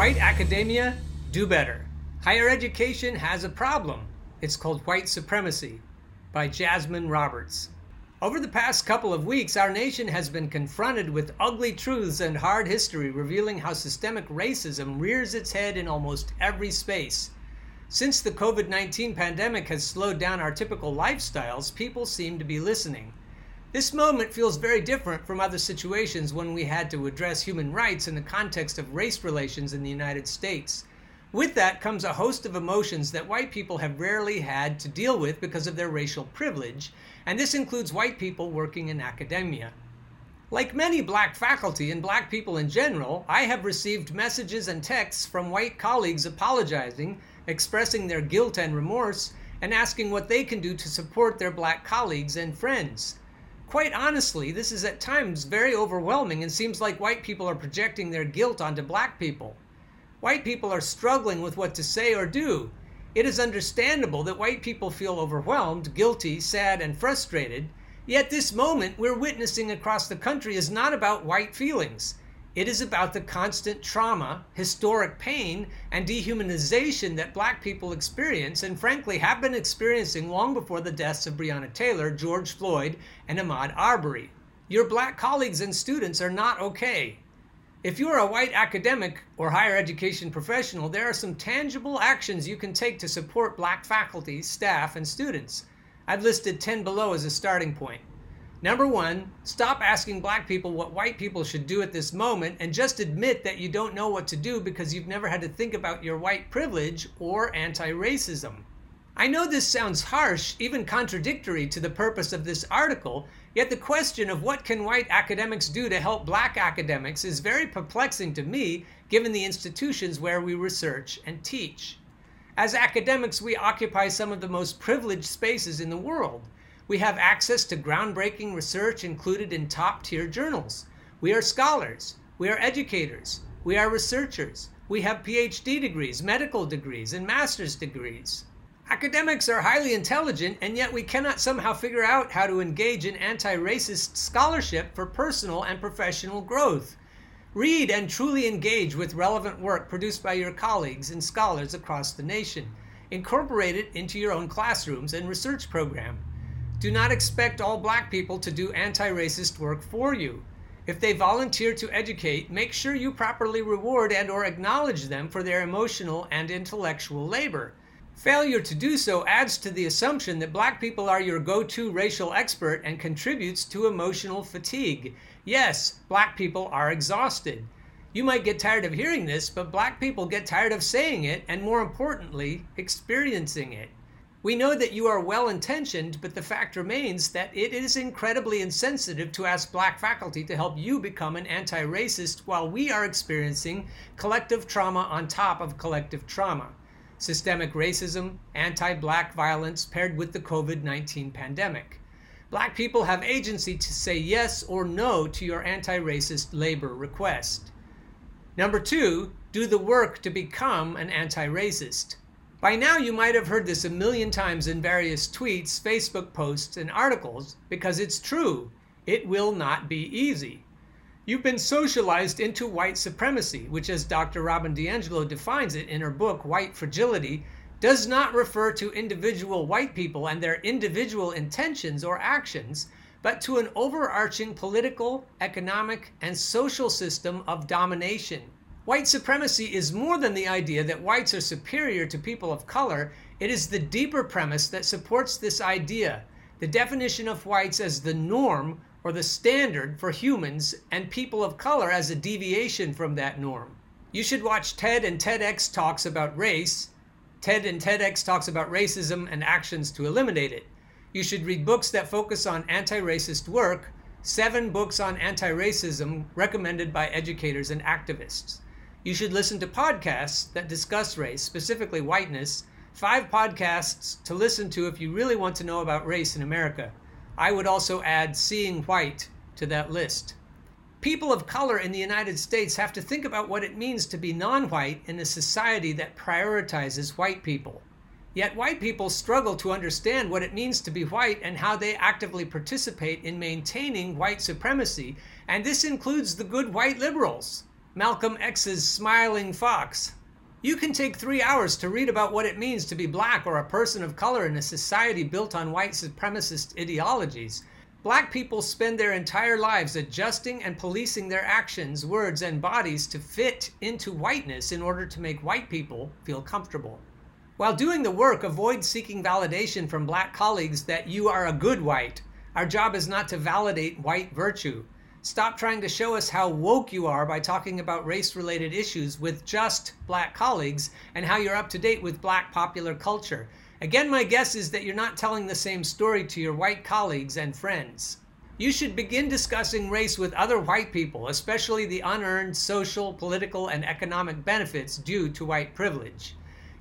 White academia, do better. Higher education has a problem. It's called white supremacy by Jasmine Roberts. Over the past couple of weeks, our nation has been confronted with ugly truths and hard history revealing how systemic racism rears its head in almost every space. Since the COVID 19 pandemic has slowed down our typical lifestyles, people seem to be listening. This moment feels very different from other situations when we had to address human rights in the context of race relations in the United States. With that comes a host of emotions that white people have rarely had to deal with because of their racial privilege, and this includes white people working in academia. Like many black faculty and black people in general, I have received messages and texts from white colleagues apologizing, expressing their guilt and remorse, and asking what they can do to support their black colleagues and friends. Quite honestly, this is at times very overwhelming and seems like white people are projecting their guilt onto black people. White people are struggling with what to say or do. It is understandable that white people feel overwhelmed, guilty, sad, and frustrated. Yet this moment we're witnessing across the country is not about white feelings. It is about the constant trauma, historic pain, and dehumanization that black people experience and frankly have been experiencing long before the deaths of Breonna Taylor, George Floyd, and Ahmaud Arbery. Your black colleagues and students are not okay. If you are a white academic or higher education professional, there are some tangible actions you can take to support black faculty, staff, and students. I've listed 10 below as a starting point. Number one, stop asking black people what white people should do at this moment and just admit that you don't know what to do because you've never had to think about your white privilege or anti racism. I know this sounds harsh, even contradictory to the purpose of this article, yet the question of what can white academics do to help black academics is very perplexing to me given the institutions where we research and teach. As academics, we occupy some of the most privileged spaces in the world. We have access to groundbreaking research included in top tier journals. We are scholars. We are educators. We are researchers. We have PhD degrees, medical degrees, and master's degrees. Academics are highly intelligent, and yet we cannot somehow figure out how to engage in anti racist scholarship for personal and professional growth. Read and truly engage with relevant work produced by your colleagues and scholars across the nation. Incorporate it into your own classrooms and research program. Do not expect all black people to do anti racist work for you. If they volunteer to educate, make sure you properly reward and or acknowledge them for their emotional and intellectual labor. Failure to do so adds to the assumption that black people are your go-to racial expert and contributes to emotional fatigue. Yes, black people are exhausted. You might get tired of hearing this, but black people get tired of saying it and more importantly, experiencing it. We know that you are well intentioned, but the fact remains that it is incredibly insensitive to ask black faculty to help you become an anti racist while we are experiencing collective trauma on top of collective trauma. Systemic racism, anti black violence paired with the COVID 19 pandemic. Black people have agency to say yes or no to your anti racist labor request. Number two, do the work to become an anti racist. By now, you might have heard this a million times in various tweets, Facebook posts, and articles because it's true. It will not be easy. You've been socialized into white supremacy, which, as Dr. Robin DiAngelo defines it in her book, White Fragility, does not refer to individual white people and their individual intentions or actions, but to an overarching political, economic, and social system of domination. White supremacy is more than the idea that whites are superior to people of color. It is the deeper premise that supports this idea the definition of whites as the norm or the standard for humans and people of color as a deviation from that norm. You should watch TED and TEDx talks about race. TED and TEDx talks about racism and actions to eliminate it. You should read books that focus on anti racist work, seven books on anti racism recommended by educators and activists. You should listen to podcasts that discuss race, specifically whiteness, five podcasts to listen to if you really want to know about race in America. I would also add Seeing White to that list. People of color in the United States have to think about what it means to be non white in a society that prioritizes white people. Yet white people struggle to understand what it means to be white and how they actively participate in maintaining white supremacy, and this includes the good white liberals. Malcolm X's smiling fox. You can take three hours to read about what it means to be black or a person of color in a society built on white supremacist ideologies. Black people spend their entire lives adjusting and policing their actions, words, and bodies to fit into whiteness in order to make white people feel comfortable. While doing the work, avoid seeking validation from black colleagues that you are a good white. Our job is not to validate white virtue. Stop trying to show us how woke you are by talking about race related issues with just black colleagues and how you're up to date with black popular culture. Again, my guess is that you're not telling the same story to your white colleagues and friends. You should begin discussing race with other white people, especially the unearned social, political, and economic benefits due to white privilege.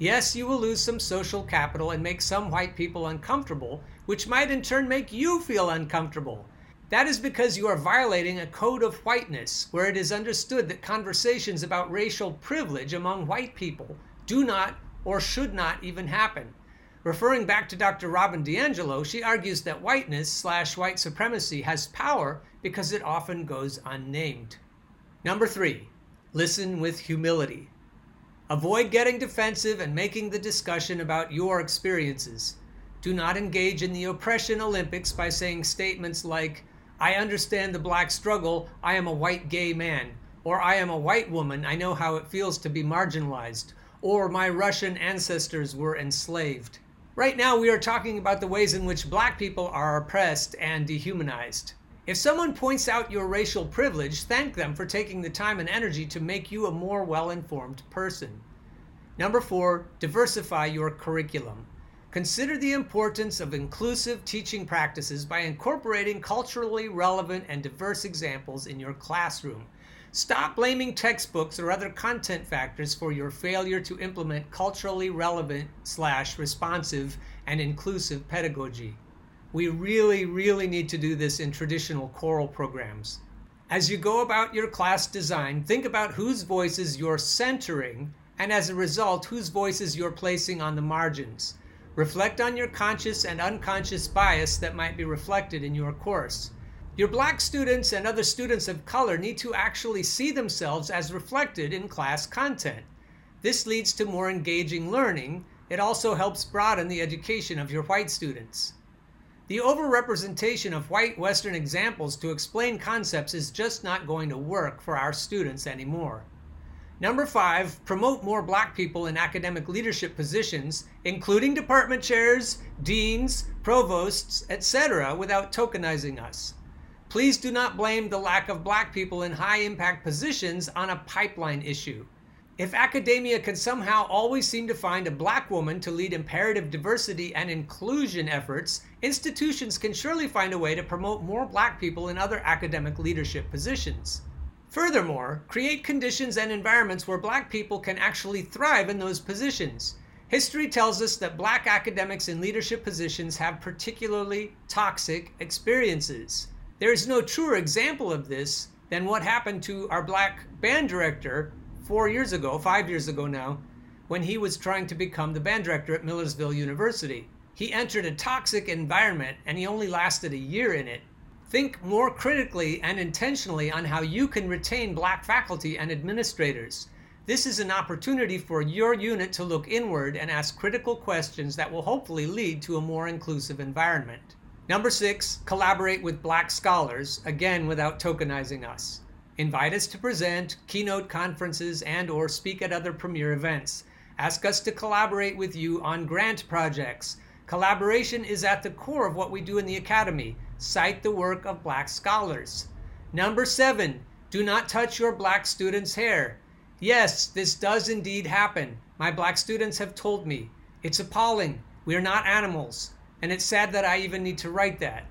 Yes, you will lose some social capital and make some white people uncomfortable, which might in turn make you feel uncomfortable. That is because you are violating a code of whiteness where it is understood that conversations about racial privilege among white people do not or should not even happen. Referring back to Dr. Robin DiAngelo, she argues that whiteness slash white supremacy has power because it often goes unnamed. Number three, listen with humility. Avoid getting defensive and making the discussion about your experiences. Do not engage in the oppression Olympics by saying statements like, I understand the black struggle, I am a white gay man, or I am a white woman, I know how it feels to be marginalized, or my Russian ancestors were enslaved. Right now, we are talking about the ways in which black people are oppressed and dehumanized. If someone points out your racial privilege, thank them for taking the time and energy to make you a more well informed person. Number four, diversify your curriculum. Consider the importance of inclusive teaching practices by incorporating culturally relevant and diverse examples in your classroom. Stop blaming textbooks or other content factors for your failure to implement culturally relevant slash responsive and inclusive pedagogy. We really, really need to do this in traditional choral programs. As you go about your class design, think about whose voices you're centering and as a result, whose voices you're placing on the margins. Reflect on your conscious and unconscious bias that might be reflected in your course. Your black students and other students of color need to actually see themselves as reflected in class content. This leads to more engaging learning. It also helps broaden the education of your white students. The overrepresentation of white Western examples to explain concepts is just not going to work for our students anymore. Number five, promote more black people in academic leadership positions, including department chairs, deans, provosts, etc., without tokenizing us. Please do not blame the lack of black people in high impact positions on a pipeline issue. If academia can somehow always seem to find a black woman to lead imperative diversity and inclusion efforts, institutions can surely find a way to promote more black people in other academic leadership positions. Furthermore, create conditions and environments where black people can actually thrive in those positions. History tells us that black academics in leadership positions have particularly toxic experiences. There is no truer example of this than what happened to our black band director four years ago, five years ago now, when he was trying to become the band director at Millersville University. He entered a toxic environment and he only lasted a year in it. Think more critically and intentionally on how you can retain black faculty and administrators. This is an opportunity for your unit to look inward and ask critical questions that will hopefully lead to a more inclusive environment. Number six, collaborate with black scholars, again without tokenizing us. Invite us to present, keynote conferences, and or speak at other premier events. Ask us to collaborate with you on grant projects. Collaboration is at the core of what we do in the Academy. Cite the work of black scholars. Number seven, do not touch your black students' hair. Yes, this does indeed happen. My black students have told me. It's appalling. We are not animals and it's sad that I even need to write that.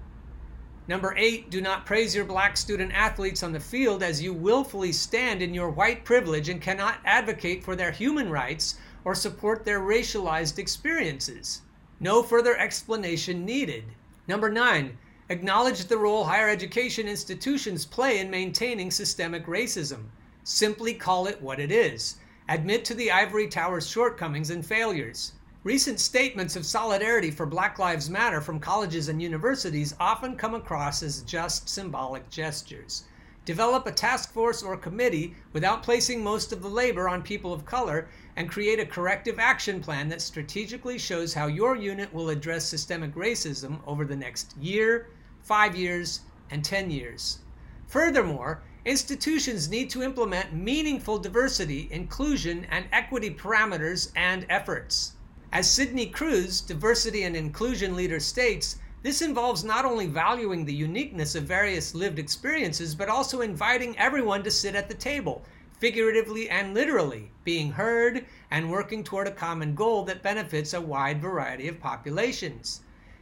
Number eight, do not praise your black student athletes on the field as you willfully stand in your white privilege and cannot advocate for their human rights or support their racialized experiences. No further explanation needed. Number nine, acknowledge the role higher education institutions play in maintaining systemic racism. Simply call it what it is. Admit to the ivory tower's shortcomings and failures. Recent statements of solidarity for Black Lives Matter from colleges and universities often come across as just symbolic gestures. Develop a task force or committee without placing most of the labor on people of color and create a corrective action plan that strategically shows how your unit will address systemic racism over the next year, five years, and 10 years. Furthermore, institutions need to implement meaningful diversity, inclusion, and equity parameters and efforts. As Sidney Cruz, diversity and inclusion leader, states, this involves not only valuing the uniqueness of various lived experiences, but also inviting everyone to sit at the table, figuratively and literally, being heard and working toward a common goal that benefits a wide variety of populations.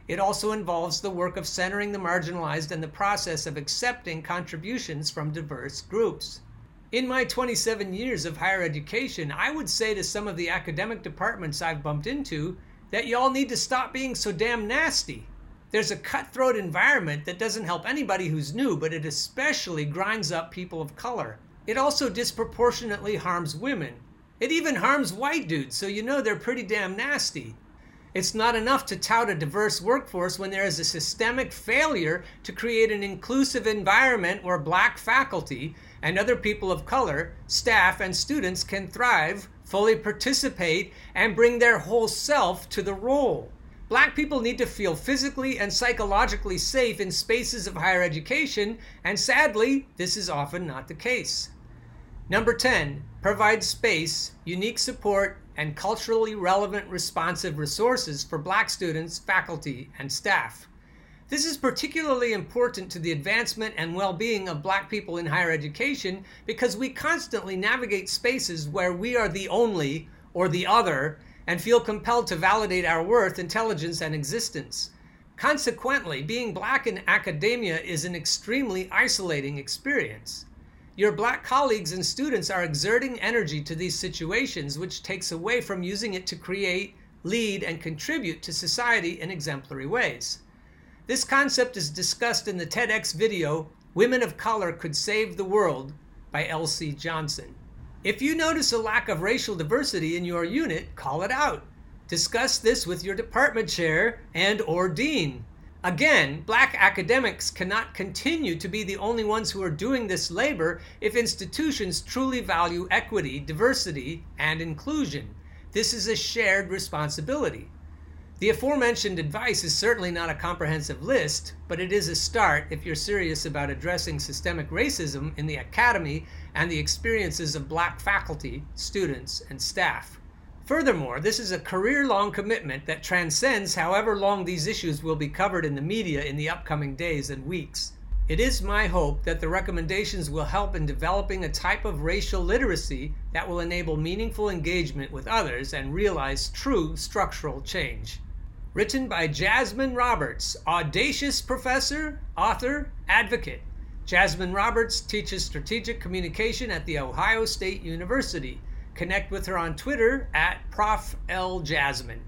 It also involves the work of centering the marginalized and the process of accepting contributions from diverse groups. In my 27 years of higher education, I would say to some of the academic departments I've bumped into that y'all need to stop being so damn nasty. There's a cutthroat environment that doesn't help anybody who's new, but it especially grinds up people of color. It also disproportionately harms women. It even harms white dudes, so you know they're pretty damn nasty. It's not enough to tout a diverse workforce when there is a systemic failure to create an inclusive environment where black faculty and other people of color, staff, and students can thrive, fully participate, and bring their whole self to the role. Black people need to feel physically and psychologically safe in spaces of higher education, and sadly, this is often not the case. Number 10, provide space, unique support, and culturally relevant responsive resources for black students, faculty, and staff. This is particularly important to the advancement and well being of black people in higher education because we constantly navigate spaces where we are the only or the other and feel compelled to validate our worth, intelligence, and existence. Consequently, being black in academia is an extremely isolating experience. Your black colleagues and students are exerting energy to these situations, which takes away from using it to create, lead, and contribute to society in exemplary ways. This concept is discussed in the TEDx video, Women of Color Could Save the World by L.C. Johnson. If you notice a lack of racial diversity in your unit, call it out. Discuss this with your department chair and or dean. Again, black academics cannot continue to be the only ones who are doing this labor if institutions truly value equity, diversity, and inclusion. This is a shared responsibility. The aforementioned advice is certainly not a comprehensive list, but it is a start if you're serious about addressing systemic racism in the academy and the experiences of black faculty, students, and staff. Furthermore, this is a career long commitment that transcends however long these issues will be covered in the media in the upcoming days and weeks. It is my hope that the recommendations will help in developing a type of racial literacy that will enable meaningful engagement with others and realize true structural change written by Jasmine Roberts, audacious professor, author, advocate. Jasmine Roberts teaches strategic communication at The Ohio State University. Connect with her on Twitter at Prof. L. Jasmine.